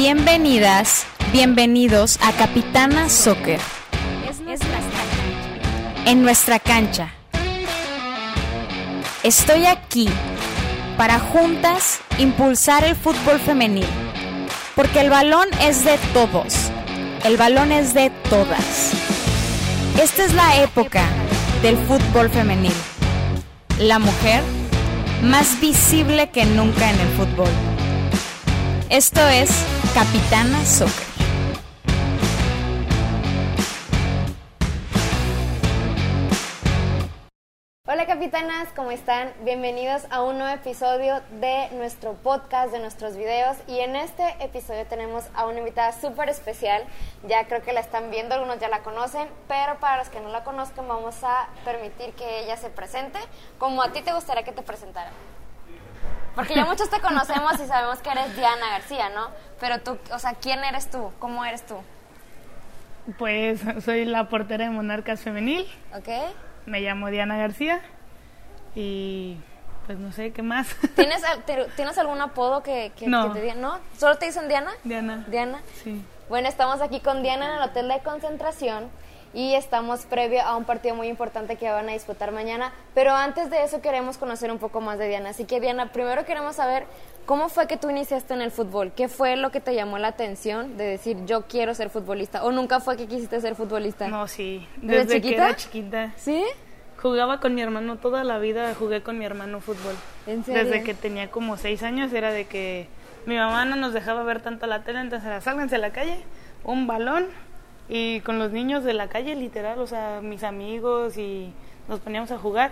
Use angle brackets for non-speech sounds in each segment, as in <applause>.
Bienvenidas, bienvenidos a Capitana Soccer. En nuestra cancha. Estoy aquí para juntas impulsar el fútbol femenil. Porque el balón es de todos. El balón es de todas. Esta es la época del fútbol femenil. La mujer más visible que nunca en el fútbol. Esto es Capitana Soccer. Hola capitanas, ¿cómo están? Bienvenidos a un nuevo episodio de nuestro podcast, de nuestros videos. Y en este episodio tenemos a una invitada súper especial. Ya creo que la están viendo, algunos ya la conocen, pero para los que no la conozcan vamos a permitir que ella se presente como a ti te gustaría que te presentara. Porque ya muchos te conocemos y sabemos que eres Diana García, ¿no? Pero tú, o sea, ¿quién eres tú? ¿Cómo eres tú? Pues soy la portera de Monarcas Femenil. ¿Ok? Me llamo Diana García y pues no sé qué más. <laughs> ¿Tienes, te- ¿tienes algún apodo que, que- No. que te digan? ¿No? ¿Solo te dicen Diana? Diana. Diana. Sí. Bueno, estamos aquí con Diana en el hotel de concentración y estamos previo a un partido muy importante que van a disputar mañana. Pero antes de eso queremos conocer un poco más de Diana. Así que Diana, primero queremos saber cómo fue que tú iniciaste en el fútbol. ¿Qué fue lo que te llamó la atención de decir yo quiero ser futbolista? ¿O nunca fue que quisiste ser futbolista? No, sí. ¿Desde Desde, que chiquita? era chiquita. ¿Sí? Jugaba con mi hermano toda la vida, jugué con mi hermano fútbol. ¿En serio? Desde que tenía como seis años era de que mi mamá no nos dejaba ver tanto la tele, entonces era sálganse a la calle, un balón y con los niños de la calle literal, o sea, mis amigos y nos poníamos a jugar.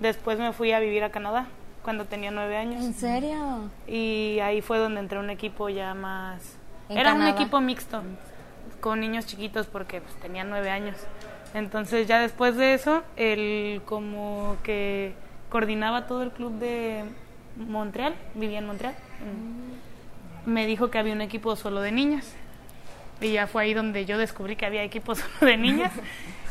Después me fui a vivir a Canadá cuando tenía nueve años. ¿En serio? Y ahí fue donde entré a un equipo ya más... Era un equipo mixto, con niños chiquitos porque pues, tenía nueve años. Entonces ya después de eso, él como que coordinaba todo el club de Montreal, vivía en Montreal, en- me dijo que había un equipo solo de niñas. Y ya fue ahí donde yo descubrí que había equipos <laughs> de niñas.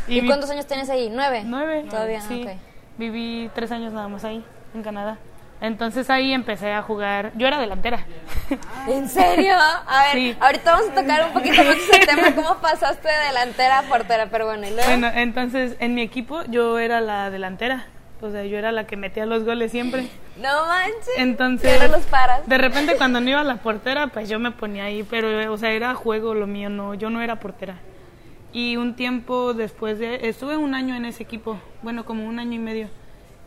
¿Y, vi- cuántos años tienes ahí? ¿Nueve? Nueve. Todavía, sí. ok. Viví tres años nada más ahí, en Canadá. Entonces ahí empecé a jugar. Yo era delantera. <laughs> ¿En serio? A ver, Sí. ahorita vamos a tocar un poquito más ese tema, <laughs> cómo pasaste de delantera a portera, pero bueno, ¿y luego? bueno, entonces en mi equipo yo era la delantera. O sea, yo era la que metía los goles siempre. No manches. Entonces, ¿Y ahora los paras? de repente cuando no iba a la portera, pues yo me ponía ahí, pero, o sea, era juego lo mío, no, yo no era portera. Y un tiempo después de, estuve un año en ese equipo, bueno, como un año y medio.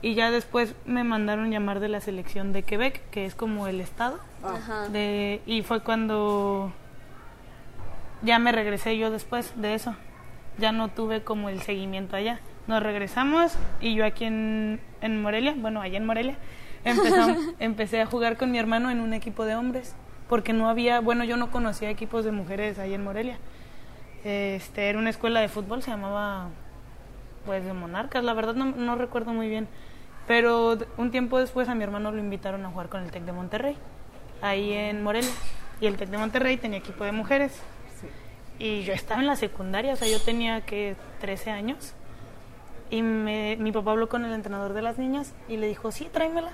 Y ya después me mandaron llamar de la selección de Quebec, que es como el estado. Ajá. De, y fue cuando ya me regresé yo después de eso. Ya no tuve como el seguimiento allá. Nos regresamos y yo aquí en, en Morelia, bueno, allá en Morelia, <laughs> empecé a jugar con mi hermano en un equipo de hombres. Porque no había, bueno, yo no conocía equipos de mujeres ahí en Morelia. Este, era una escuela de fútbol, se llamaba, pues, de Monarcas, la verdad no, no recuerdo muy bien. Pero un tiempo después a mi hermano lo invitaron a jugar con el TEC de Monterrey, ahí en Morelia. Y el TEC de Monterrey tenía equipo de mujeres. Y yo estaba en la secundaria, o sea, yo tenía que 13 años. Y me- mi papá habló con el entrenador de las niñas y le dijo, sí, tráemela.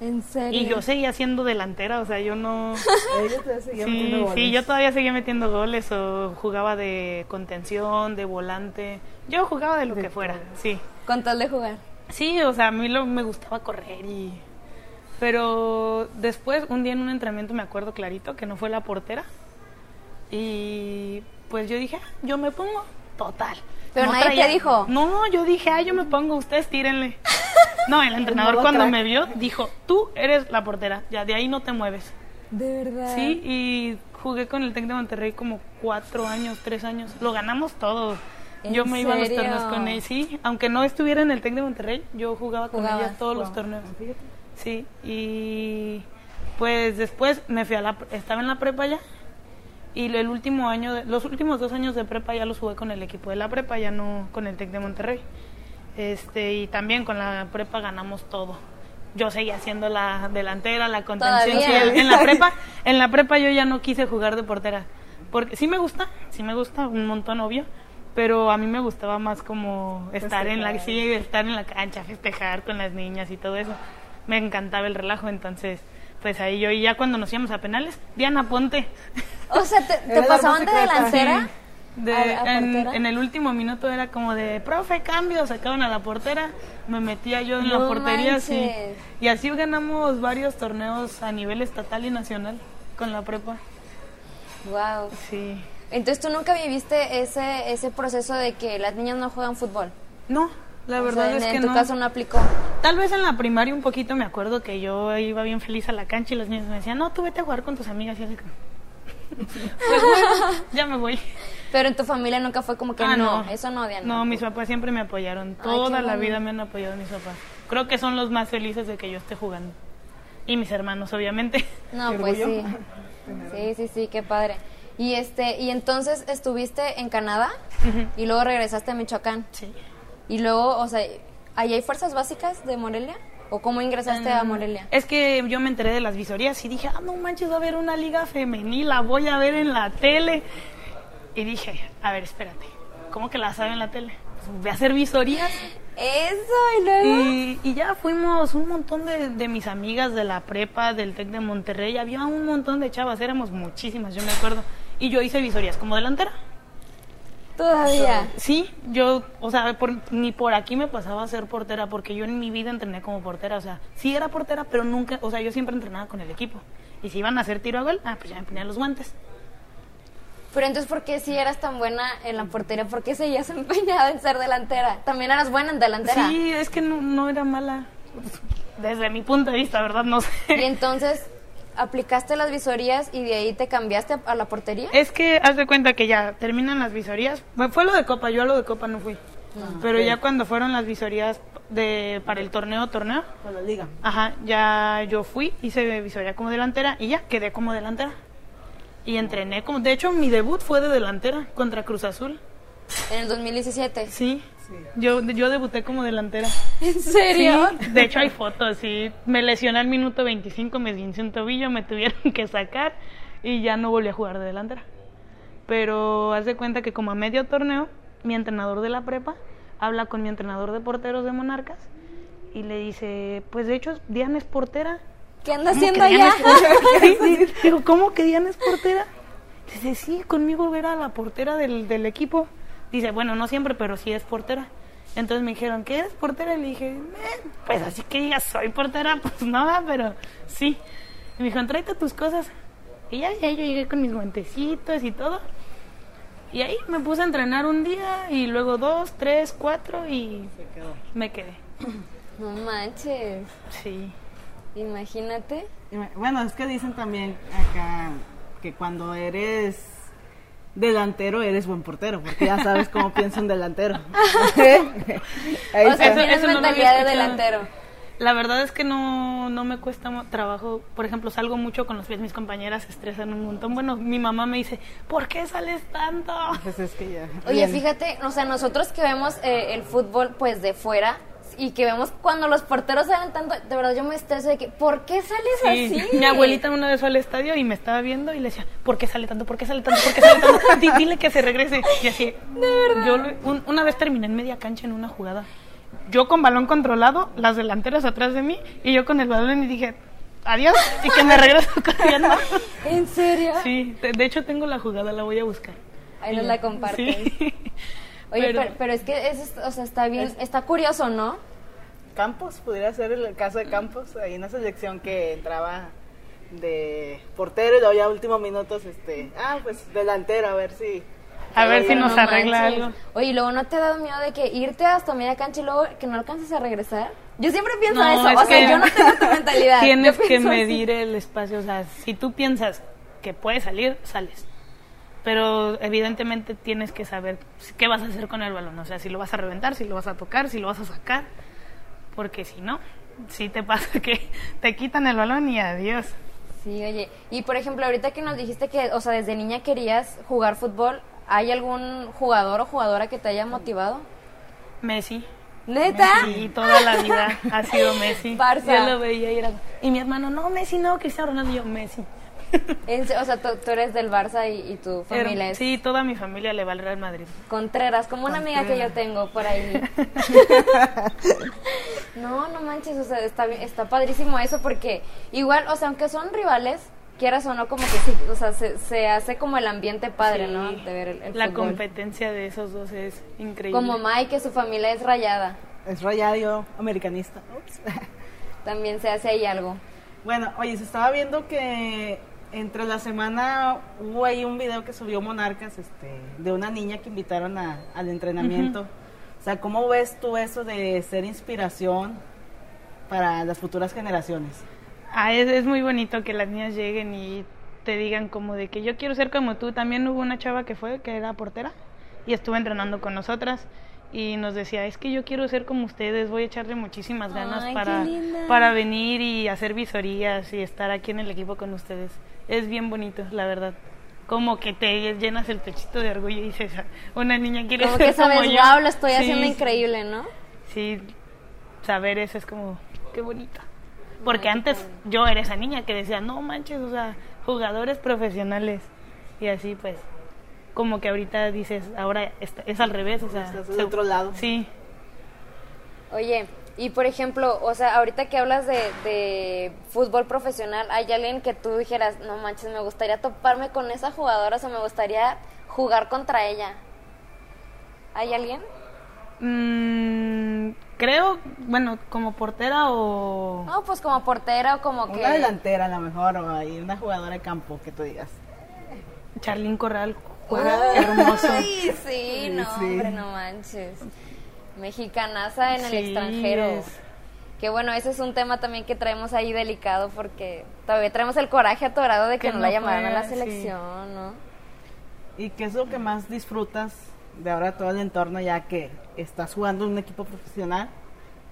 ¿En serio? Y yo seguía siendo delantera, o sea, yo no... <laughs> Ella seguía Sí, metiendo goles. sí, yo todavía seguía metiendo goles o jugaba de contención, de volante. Yo jugaba de lo que fuera, sí. Con tal de jugar. Sí, o sea, a mí lo, me gustaba correr y... Pero después, un día en un entrenamiento me acuerdo clarito que no fue la portera. Y pues yo dije, "Ah, yo me pongo, total. Pero nadie te dijo. No, yo dije, ah, yo me pongo, ustedes tírenle. No, el entrenador cuando crack. me vio dijo, tú eres la portera, ya de ahí no te mueves. De verdad. Sí, y jugué con el Tec de Monterrey como cuatro años, tres años. Lo ganamos todo. ¿En Yo me iba a los torneos con él, sí. Aunque no estuviera en el Tec de Monterrey, yo jugaba con Jugabas. ella todos los torneos. Sí, y pues después me fui a la... Estaba en la prepa ya. Y el último año, de- los últimos dos años de prepa ya los jugué con el equipo de la prepa, ya no con el Tec de Monterrey. Este, y también con la prepa ganamos todo. Yo seguía siendo la delantera, la contención. Sí, en la <laughs> prepa, en la prepa yo ya no quise jugar de portera. Porque sí me gusta, sí me gusta, un montón obvio. Pero a mí me gustaba más como estar en la sí, estar en la cancha, festejar con las niñas y todo eso. Me encantaba el relajo, entonces, pues ahí yo, y ya cuando nos íbamos a penales, Diana Ponte. O sea, ¿te, te pasaban de secreta. delantera? De- ¿A- a en, el último minuto era como de, profe, cambio, sacaban a la portera, me metía yo en la portería, sí. manches. Y así ganamos varios torneos a nivel estatal y nacional con la prepa. Wow. Sí. Entonces, ¿tú nunca viviste ese, ese proceso de que las niñas no juegan fútbol? No, la O verdad sea, en, es que en tu no. caso no aplicó. Tal vez en la primaria un poquito me acuerdo que yo iba bien feliz a la cancha y los niños me decían, no, tú vete a jugar con tus amigas y así <laughs> pues bueno, ya me voy. Pero en tu familia nunca fue como que Ah, no, eso no odian. No, mis papás siempre me apoyaron. Toda la bueno. vida me han apoyado mis papás. Creo que son los más felices de que yo esté jugando. Y mis hermanos, obviamente. <laughs> No, pues sí. orgullo. Sí, sí, sí, qué padre. Y este, y entonces estuviste en Canadá y luego regresaste a Michoacán. Sí. Y luego, o sea, ¿ahí hay fuerzas básicas de Morelia? ¿O cómo ingresaste a Morelia? Es que yo me enteré de las visorías y dije, ah, no manches, va a haber una liga femenil, la voy a ver en la tele. Y dije, a ver, espérate, ¿cómo que la sabe en la tele? Pues voy a hacer visorías. Eso, y luego. Y, y ya fuimos un montón de, de mis amigas de la prepa, del TEC de Monterrey. Había un montón de chavas, éramos muchísimas, yo me acuerdo. Y yo hice visorías como delantera. Todavía. Sí, yo, o sea, por- ni por aquí me pasaba a ser portera, porque yo en mi vida entrené como portera. O sea, sí era portera, pero nunca, o sea, yo siempre entrenaba con el equipo. Y si iban a hacer tiro a gol, ah, pues ya me ponían los guantes. Pero entonces, ¿por qué si eras tan buena en la portería? ¿Por qué seguías <laughs> empeñada en ser delantera? También eras buena en delantera. Sí, es que no, no era mala. Desde mi punto de vista, ¿verdad? No sé. Y entonces, aplicaste las visorías y de ahí te cambiaste a la portería. Es que haz de cuenta que ya terminan las visorías. Bueno, Fue lo de Copa, yo a lo de Copa no fui. Pero ya cuando fueron las visorías de para el torneo, torneo, Con la liga. ajá, ya yo fui, hice visoría como delantera y ya quedé como delantera. Y entrené como, de hecho mi debut fue de delantera contra Cruz Azul. En el 2017. Sí. Yo, yo debuté como delantera. ¿En serio? Sí, de hecho hay fotos, sí. Me lesioné al minuto 25, me esguincé un tobillo, me tuvieron que sacar y ya no volví a jugar de delantera. Pero haz de cuenta que como a medio torneo, mi entrenador de la prepa habla con mi entrenador de porteros de Monarcas y le dice, pues de hecho Diana es portera. ¿Qué anda ¿Cómo haciendo allá? <laughs> <laughs> Digo, ¿cómo que Diana es portera? Dice, sí, conmigo era la portera del, del equipo. Dice, bueno, no siempre, pero sí es portera. Entonces me dijeron, ¿qué eres portera? Y le dije, "Eh, pues así que digas, soy portera, <laughs> pues nada, pero sí. Y me dijeron, tráete tus cosas. Y ya, ya yo llegué con mis guantecitos y todo. Y ahí me puse a entrenar un día y luego dos, tres, cuatro y Se quedó. me quedé. No manches. Sí. Imagínate. Bueno, es que dicen también acá que cuando eres delantero eres buen portero, porque ya sabes cómo piensa un delantero. <laughs> Ahí o sea, tienes Eso no mentalidad de delantero. La verdad es que no, no me cuesta trabajo. Por ejemplo, salgo mucho con los pies. Mis compañeras se estresan un montón. Bueno, mi mamá me dice, ¿por qué sales tanto? Pues es que ya. Oye, Bien. fíjate, o sea, nosotros que vemos eh, el fútbol pues de fuera y que vemos cuando los porteros salen tanto, de verdad yo me estreso de que, ¿por qué sales Sí, así? Mi abuelita una vez fue al estadio y me estaba viendo y le decía, ¿por qué sale tanto? ¿Por qué sale tanto? ¿Por qué sale tanto? Di- dile que se regrese. Y así, yo lo- un- una vez terminé en media cancha en una jugada. Yo con balón controlado, las delanteras atrás de mí y yo con el balón y dije, adiós y que me regreso <laughs> corriendo. ¿En serio? Sí, de, de hecho tengo la jugada, la voy a buscar. Ahí nos la compartes. Sí. Oye, Pero- pero, pero es que eso, es- o sea, está bien, está curioso, ¿no? Campos, pudiera ser el caso de Campos, ahí en la selección que entraba de portero y luego ya últimos minutos, este, ah, pues delantero, a ver si. A ver si nos No arregla manches. algo. Oye, ¿y luego no te ha dado miedo de que irte hasta media cancha y luego que no alcances a regresar? Yo siempre pienso No, eso, es o sea, yo no tengo tu mentalidad. <laughs> Tienes que pienso así. medir el espacio. O sea, si tú piensas que puedes salir, sales. Pero evidentemente tienes que saber qué vas a hacer con el balón. O sea, si lo vas a reventar, si lo vas a tocar, si lo vas a sacar. Porque si no, sí te pasa que te quitan el balón y adiós. Sí, oye, y por ejemplo, ahorita que nos dijiste que, o sea, desde niña querías jugar fútbol, ¿hay algún jugador o jugadora que te haya motivado? Messi. ¿Neta? Sí, toda la vida ha sido Messi. <laughs> Barça. Yo lo veía y era... Y mi hermano, no, Messi no, Cristiano Ronaldo. Y yo, Messi. <laughs> O sea, tú, tú eres del Barça y, y tu familia es Sí, toda mi familia le va al Real Madrid. Contreras, como una amiga que yo tengo por ahí. <laughs> no, no manches, o sea, está, bien- está padrísimo eso porque igual, o sea, aunque son rivales, quieras o no, como que sí, o sea, se, se hace como el ambiente padre, Sí. ¿no? De ver el, el La fútbol. competencia de esos dos es increíble. Como Mike, que su familia es rayada. Es rayado americanista. Ups. También se hace ahí algo. Bueno, oye, se estaba viendo que entre la semana hubo ahí un video que subió Monarcas este, de una niña que invitaron a- al entrenamiento. O sea, ¿cómo ves tú eso de ser inspiración para las futuras generaciones? Ah, es, es muy bonito que las niñas lleguen y te digan como de que yo quiero ser como tú. También hubo una chava que fue, que era portera, y estuvo entrenando con nosotras. Y nos decía, es que yo quiero ser como ustedes, voy a echarle muchísimas ganas Ay, para, para venir y hacer visorías y estar aquí en el equipo con ustedes. Es bien bonito, la verdad. Como que te llenas el pechito de orgullo y dices, "Ah, una niña quiere Como ser que sabes, como yo. wow, lo estoy Sí, haciendo increíble, ¿no? Sí, saber eso es como, qué bonito. Porque Ay, antes yo era esa niña que decía, no manches, o sea, jugadores profesionales. Y así pues, como que ahorita dices, ahora es, es al revés, o sea. Estás del otro lado. Sí, Oye, y por ejemplo, o sea, ahorita que hablas de, de fútbol profesional, ¿hay alguien que tú dijeras, no manches, me gustaría toparme con esa jugadora, o sea, me gustaría jugar contra ella? ¿Hay alguien? Mm, creo, bueno, como portera o... No, pues como portera o como que... Una delantera a lo mejor, o ahí una jugadora de campo que tú digas. Charlín Corral juega hermoso. <laughs> Ay, sí, no, sí. hombre, no manches. Mexicanaza en el Sí, extranjero. es- Que bueno, ese es un tema también que traemos ahí delicado porque todavía traemos el coraje atorado de que, Que no la llamaron a la sí. selección, ¿no? ¿Y qué es lo que más disfrutas de ahora todo el entorno ya que estás jugando en un equipo profesional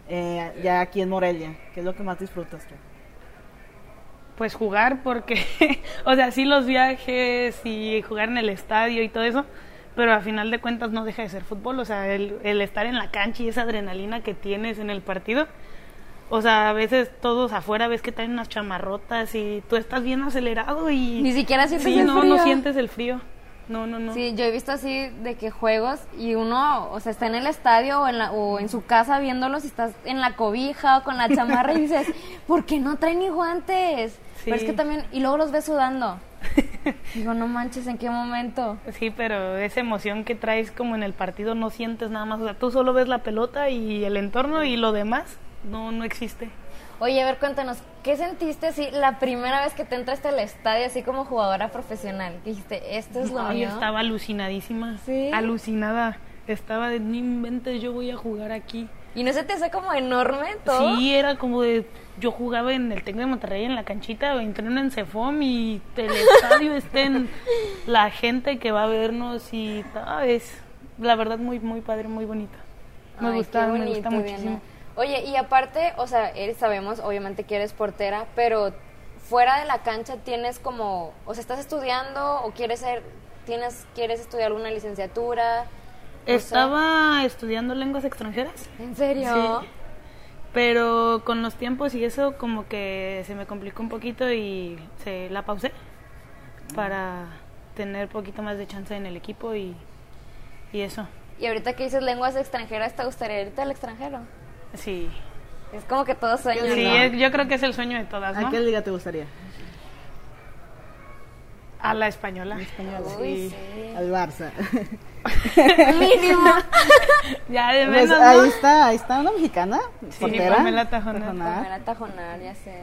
eh, ya aquí en Morelia? ¿Qué es lo que más disfrutas tú? Pues jugar porque, <laughs> o sea, sí los viajes y jugar en el estadio y todo eso, pero a final de cuentas no deja de ser fútbol, o sea, el, el estar en la cancha y esa adrenalina que tienes en el partido, o sea, a veces todos afuera ves que traen unas chamarrotas y tú estás bien acelerado y... Ni siquiera sientes sí, el no, frío. no sientes el frío, no, no, no. Sí, yo he visto así de que juegos y uno, o sea, está en el estadio o en, la, o en su casa viéndolos y estás en la cobija o con la chamarra y dices, <laughs> ¿por qué no traen ni guantes? Pero es Sí. que también, y luego los ves sudando. <laughs> Digo, no manches, ¿en qué momento? Sí, pero esa emoción que traes como en el partido no sientes nada más, o sea, tú solo ves la pelota y el entorno y lo demás no, no existe. Oye, a ver, cuéntanos, ¿qué sentiste así la primera vez que te entraste al estadio así como jugadora profesional? Que dijiste, esto es lo No, yo mío. estaba alucinadísima. ¿Sí? Alucinada. Estaba de, no inventes, yo voy a jugar aquí. ¿Y no se te hace como enorme todo? Sí, era como de, yo jugaba en el Tec de Monterrey en la canchita, entreno en Cefom y el estadio estén la gente que va a vernos y es la verdad muy, muy padre, muy bonito. Me Ay, gusta, me gusta Diana. muchísimo. Oye, y aparte, o sea, sabemos obviamente que eres portera, pero fuera de la cancha tienes como, o sea, estás estudiando o quieres ser, tienes, quieres estudiar alguna licenciatura. Estaba estudiando lenguas extranjeras. ¿En serio? Sí. Pero con los tiempos y eso como que se me complicó un poquito y se la pausé para tener poquito más de chance en el equipo y, y eso. Y ahorita que dices lenguas extranjeras, ¿te gustaría irte al extranjero? Sí. Es como que todos sueñan. Sí, ¿no? es- yo creo que es el sueño de todas, ¿A qué liga te gustaría? A la española. Uy, Sí. sí. Al Barça. Mínimo. <laughs> Ya de Pues, menos, ahí ¿no? está, ahí está una mexicana, Sí, portera. Pamela Tajonar. Tajonar. Pamela Tajonar, ya sé.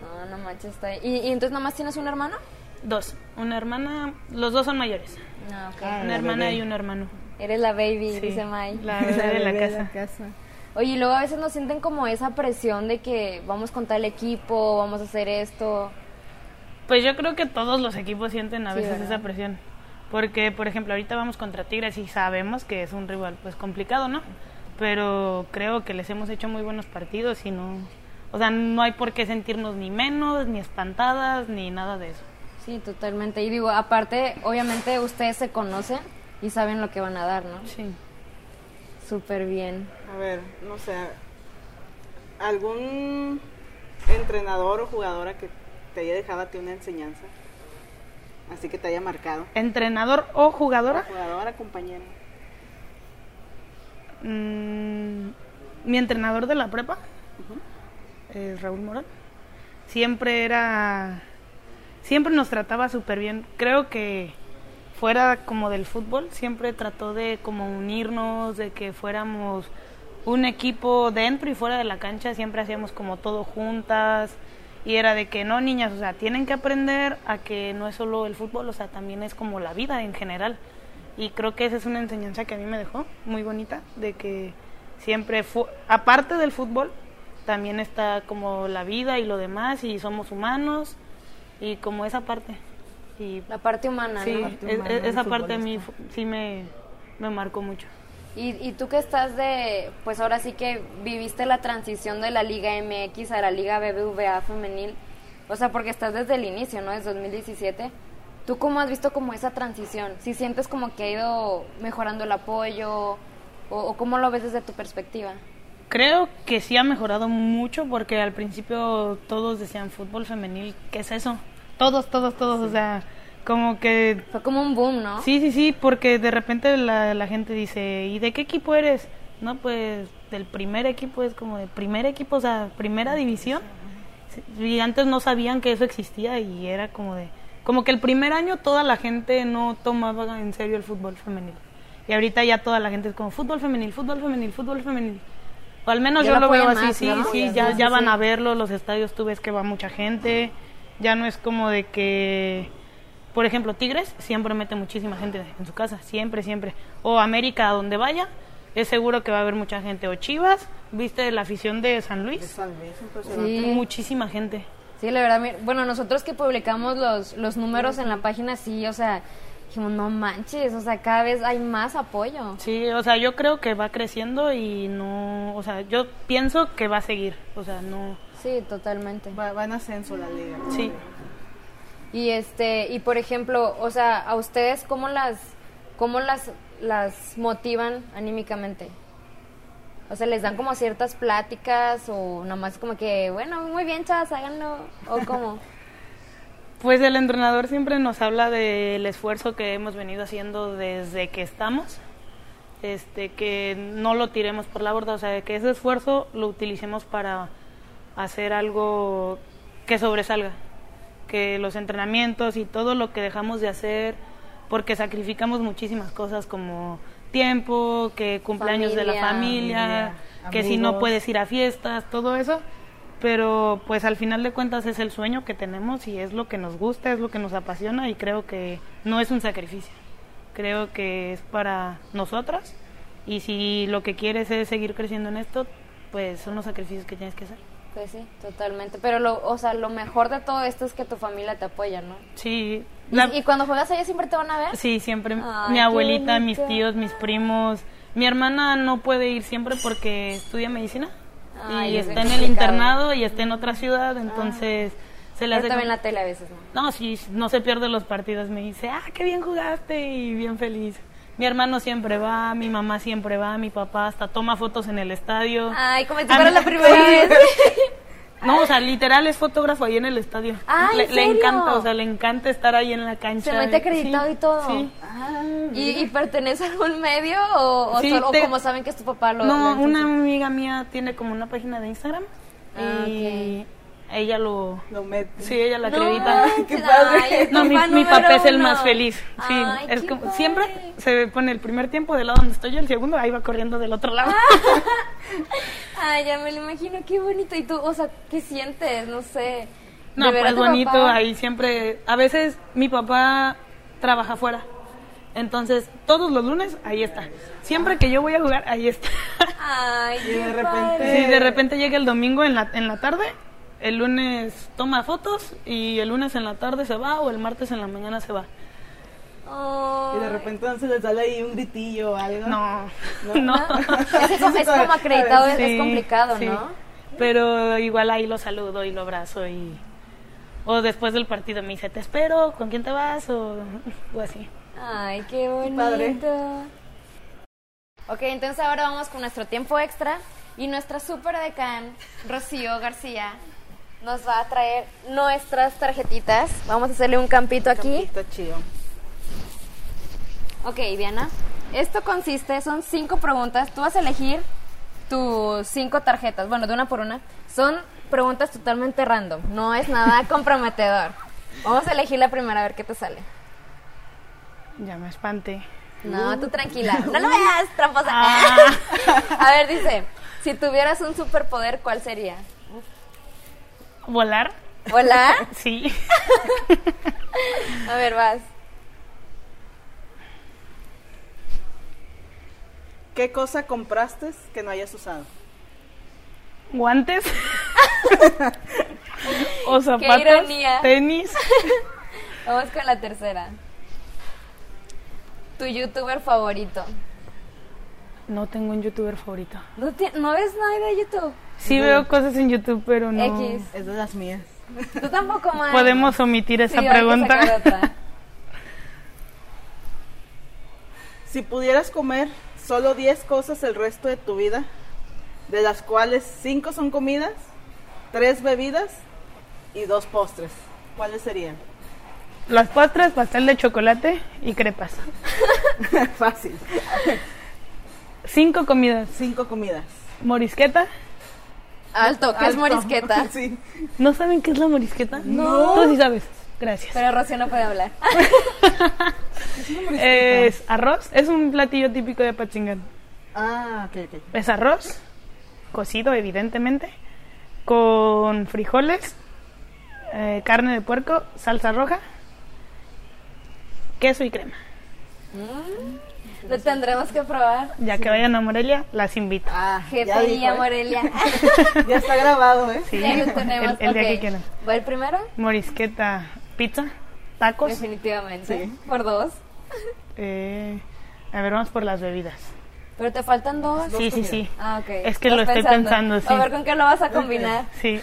No, no manches, está ahí. ¿Y, y entonces nomás tienes un hermano? Dos. Una hermana, los dos son mayores. No, ok. Ah, Una la hermana bebé. y un hermano. Eres la baby, Sí, dice Mai. La bebé de la bebé casa. Oye, y luego a veces nos sienten como esa presión de que vamos con tal equipo, vamos a hacer esto. Pues yo creo que todos los equipos sienten a Sí, veces ¿verdad? esa presión. Porque, por ejemplo, ahorita vamos contra Tigres y sabemos que es un rival pues complicado, ¿no? Pero creo que les hemos hecho muy buenos partidos y no... O sea, no hay por qué sentirnos ni menos, ni espantadas, ni nada de eso. Sí, totalmente. Y digo, aparte, obviamente ustedes se conocen y saben lo que van a dar, ¿no? Sí. Súper bien. A ver, no sé, ¿algún entrenador o jugadora que te haya dejado a ti una enseñanza? Así que te haya marcado. ¿Entrenador o jugadora? Jugadora, compañera. Mm, mi entrenador de la prepa, eh, Raúl Morán, siempre era, siempre nos trataba súper bien. Creo que fuera como del fútbol, siempre trató de como unirnos, de que fuéramos un equipo dentro y fuera de la cancha, siempre hacíamos como todo juntas. Y era de que no, niñas, o sea, tienen que aprender a que no es solo el fútbol, o sea, también es como la vida en general. Y creo que esa es una enseñanza que a mí me dejó muy bonita, de que siempre, fu- aparte del fútbol, también está como la vida y lo demás, y somos humanos, y como esa parte. Y La parte humana, sí, ¿no? parte es- humana es- del esa parte a mí sí me, me marcó mucho. Y, y tú que estás de, pues ahora sí que viviste la transición de la Liga MX a la Liga BBVA femenil, o sea, porque estás desde el inicio, ¿no? Desde 2017. ¿Tú cómo has visto como esa transición? Si sientes como que ha ido mejorando el apoyo o, o cómo lo ves desde tu perspectiva? Creo que sí ha mejorado mucho porque al principio todos decían fútbol femenil, ¿qué es eso? Todos, todos, todos, o sea, como que... Fue como un boom, ¿no? Sí, sí, sí, porque de repente la, la gente dice, ¿y de qué equipo eres? No, pues del primer equipo, es como de primer equipo, o sea, primera división. Y antes no sabían que eso existía y era como de... Como que el primer año toda la gente no tomaba en serio el fútbol femenil. Y ahorita ya toda la gente es como fútbol femenil, fútbol femenil, fútbol femenil. O al menos yo lo veo así, más, sí, ¿no? sí, ya, ya van a verlo, los estadios tú ves que va mucha gente, ya no es como de que, por ejemplo, Tigres siempre mete muchísima gente en su casa, siempre, siempre. O América, a donde vaya, es seguro que va a haber mucha gente. O Chivas, viste la afición de San Luis, San Luis. Sí. muchísima gente. Sí, la verdad, bueno, nosotros que publicamos los, los números en la página, sí, o sea, dijimos, no manches, o sea, cada vez hay más apoyo. Sí, o sea, yo creo que va creciendo y no, o sea, yo pienso que va a seguir, o sea, no, Sí, totalmente. Va, va en ascenso la liga. sí. Y este, y por ejemplo, o sea, a ustedes cómo las cómo las las motivan anímicamente? O sea, les dan como ciertas pláticas o nomás como que, bueno, muy bien, chavas, háganlo o cómo. <laughs> Pues el entrenador siempre nos habla del esfuerzo que hemos venido haciendo desde que estamos, este, que no lo tiremos por la borda, o sea, que ese esfuerzo lo utilicemos para hacer algo que sobresalga, que los entrenamientos y todo lo que dejamos de hacer, porque sacrificamos muchísimas cosas como tiempo, que cumpleaños de la Familia. que si no puedes ir a fiestas, todo eso, pero pues al final de cuentas es el sueño que tenemos y es lo que nos gusta, es lo que nos apasiona y creo que no es un sacrificio, creo que es para nosotras y si lo que quieres es seguir creciendo en esto, pues son los sacrificios que tienes que hacer. Pues sí, totalmente. Pero lo, o sea, lo mejor de todo esto es que tu familia te apoya, ¿no? Sí, Y- la- Y, cuando juegas allá siempre te van a ver. sí, siempre Ay, mi abuelita, mis tíos, mis primos, mi hermana no puede ir siempre porque estudia medicina Ay, y es está en el internado y está en otra ciudad, entonces se le hace también como- la tele a veces, ¿no? No, sí, no se pierde los partidos. Me dice, ah, qué bien jugaste y bien feliz. Mi hermano siempre va, mi mamá siempre va, mi papá hasta toma fotos en el estadio. Ay, como si fuera la primera <laughs> vez. No, o sea, literal es fotógrafo ahí en el estadio. Ah, ¿en le, le serio? encanta, o sea, le encanta estar ahí en la cancha. Se mete acreditado Sí, y todo. Sí. Ah, ¿Y, y pertenece a algún medio o, Sí, solo- o te- como saben que es tu papá lo No, lo una amiga mía tiene como una página de Instagram Ah, y ella lo... lo mete. Sí, ella la No acredita. manches, <laughs> Qué padre. ay, No, mi, mi papá es el más feliz. Sí, Ay, es como padre. siempre se pone el primer tiempo del lado donde estoy yo, el segundo ahí va corriendo del otro lado. <laughs> Ay, ya me lo imagino, qué bonito. ¿Y tú, o sea, qué sientes? No sé. No, ¿De ver a pues bonito, papá? ahí siempre, a veces mi papá trabaja afuera. Entonces, todos los lunes ahí está. Siempre que yo voy a jugar, ahí está. Ay, Y de repente- padre. Sí, de repente llega el domingo en la, en la tarde, el lunes toma fotos y el lunes en la tarde se va o el martes en la mañana se va. Y de repente no se les sale ahí un gritillo o algo. No, ¿No? <laughs> no. <laughs> Es, como- es como acreditado, es, es Sí, complicado, sí. ¿no? Pero igual ahí lo saludo y lo abrazo y... O después del partido me dice, te espero, ¿con quién te vas? O, o así. Ay, qué bonito. padre. Ok, entonces ahora vamos con nuestro tiempo extra y nuestra super decán, Rocío García, nos va a traer nuestras tarjetitas. Vamos a hacerle un campito aquí. Está chido. Ok, Diana, esto consiste, son cinco preguntas. Tú vas a elegir tus cinco tarjetas, bueno, de una por una. Son preguntas totalmente random, no es nada <laughs> comprometedor. Vamos a elegir la primera a ver qué te sale. Ya me espanté. No, tú tranquila. No lo <laughs> veas, tramposa. Ah. <laughs> A ver, dice, si tuvieras un superpoder, ¿cuál sería? ¿Volar? ¿Volar? <laughs> Sí. <laughs> A ver, vas. ¿Qué cosa compraste que no hayas usado? ¿Guantes? <laughs> ¿O zapatos? ironía. ¿Tenis? Vamos con la tercera. Tu youtuber favorito. No tengo un youtuber favorito. ¿No, ti- ¿no ves nada de YouTube? Sí veo cosas en YouTube, pero no... X. Es de las mías. Tú tampoco, más. Podemos omitir esa Sí, pregunta. <laughs> Si pudieras comer solo 10 cosas el resto de tu vida, de las cuales 5 son comidas, 3 bebidas y 2 postres, ¿cuáles serían? Las postres, pastel de chocolate y crepas. <laughs> Fácil. Cinco comidas. 5 comidas. Morisqueta. Alto, ¿qué es morisqueta? <laughs> Sí. ¿No saben qué es la morisqueta? No. Tú sí sabes. Gracias. Pero Rocío no puede hablar. <laughs> Es arroz. Es un platillo típico de Pachingán. Ah, ok, ok. Es arroz, cocido evidentemente, con frijoles, eh, carne de puerco, salsa roja, queso y crema. Lo tendremos que probar. Ya que vayan a Morelia, las invito. Ah, GPI a ¿eh? Morelia. <laughs> Ya está grabado, ¿eh? Sí, Ya lo tenemos. el, el día ok. que quieran. ¿Va el primero? Morisqueta, pizza, tacos. Definitivamente. Sí. Por dos. eh, a ver, vamos por las bebidas. Pero te faltan dos. Sí, sí, sí. Ah, ok. Es que lo estoy pensando, sí. A ver con qué lo vas a combinar. <laughs> Sí.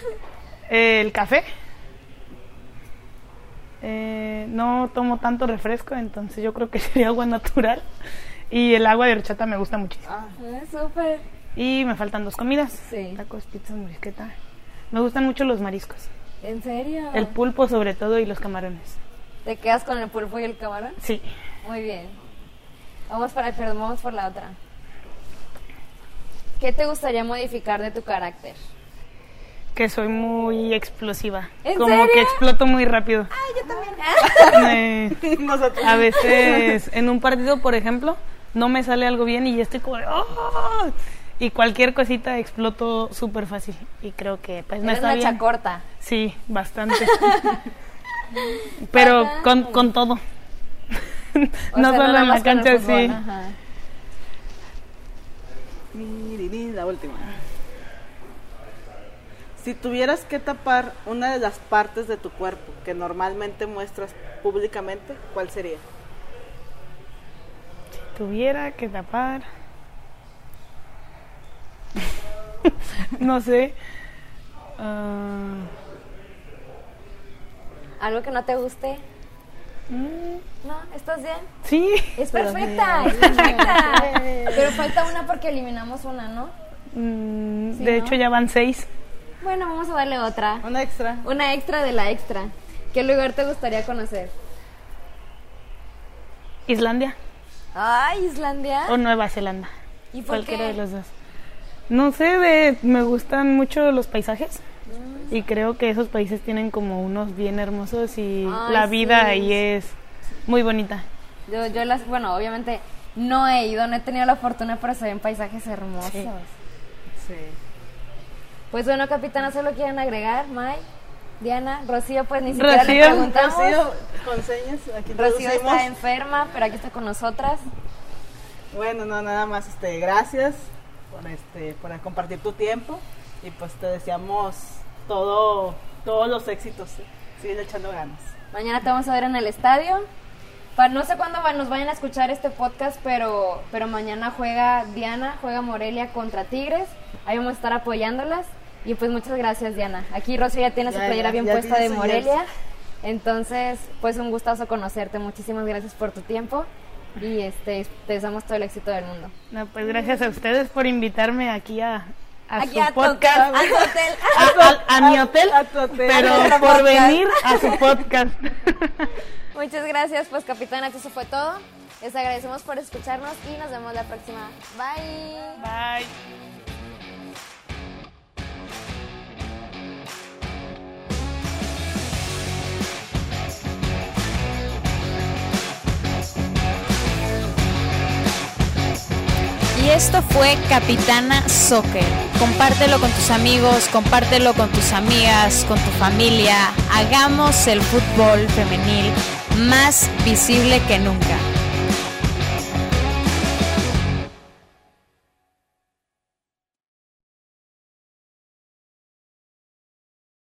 Eh, el café. Eh, no tomo tanto refresco, entonces yo creo que <laughs> sería agua natural. Y el agua de horchata me gusta muchísimo. Ah, Ah, súper. Y me faltan dos comidas. Sí. Tacos, pizza, morisqueta. Me gustan mucho los mariscos. ¿En serio? El pulpo sobre todo y los camarones. ¿Te quedas con el pulpo y el camarón? Sí. Muy bien. Vamos para perdón, vamos por la otra. ¿Qué te gustaría modificar de tu carácter? Que soy muy explosiva. ¿En Como serio? que exploto muy rápido. Ay, yo también. <laughs> Me- <laughs> nosotros. a veces en un partido, por ejemplo, no me sale algo bien y ya estoy como de, "Oh". y cualquier cosita exploto súper fácil y creo que pues no Eres está una bien. chacorta. Sí, bastante. <laughs> Pero con, con todo. No sea, solo en la cancha, fútbol, sí. ajá. La última. Si tuvieras que tapar una de las partes de tu cuerpo que normalmente muestras públicamente, ¿cuál sería? Tuviera que tapar. <laughs> no sé. Ah, ¿Algo que no te guste? mm, No, ¿estás bien? sí. Es perfecta, es perfecta. <laughs> Pero falta una porque eliminamos una, ¿no? Mm, Sí, de ¿no? hecho ya van seis. Bueno, vamos a darle otra. Una extra. Una extra de la extra. ¿Qué lugar te gustaría conocer? Islandia Ay, Islandia. o Nueva Zelanda. ¿Y por Cualquiera qué? de los dos. No sé, de, me gustan mucho los paisajes. Y creo que esos países tienen como unos bien hermosos y Ay, la vida sí. ahí es muy bonita. Yo, yo las, bueno, obviamente no he ido, no he tenido la fortuna, pero se ven paisajes hermosos. Sí. Sí. Pues bueno, capitana, solo quieren agregar, May, Diana, Rocío, pues ni siquiera le Rocío. preguntamos. Rocío, con señas, aquí Rocío está enferma, pero aquí está con nosotras. Bueno, no, nada más, este, gracias por, este, por compartir tu tiempo y pues te deseamos todo, todos los éxitos. ¿eh? Sigue echando ganas. Mañana te vamos a ver en el estadio. No sé cuándo nos vayan a escuchar este podcast, pero, pero mañana juega Diana, juega Morelia contra Tigres. Ahí vamos a estar apoyándolas. Y pues muchas gracias, Diana. Aquí Rocío ya tiene su playera ya, bien ya puesta de Morelia. Entonces, pues un gustazo conocerte. Muchísimas gracias por tu tiempo. Y este, te deseamos todo el éxito del mundo. No, pues gracias a ustedes por invitarme aquí a, a Aquí su a podcast. a tu hotel. <laughs> A, a- a mi hotel, a tu hotel. pero por podcast. venir a su podcast. <laughs> Muchas gracias, pues capitana, eso fue todo. Les agradecemos por escucharnos y nos vemos la próxima. Bye. Bye. Y esto fue Capitana Soccer. Compártelo con tus amigos, compártelo con tus amigas, con tu familia. Hagamos el fútbol femenil más visible que nunca.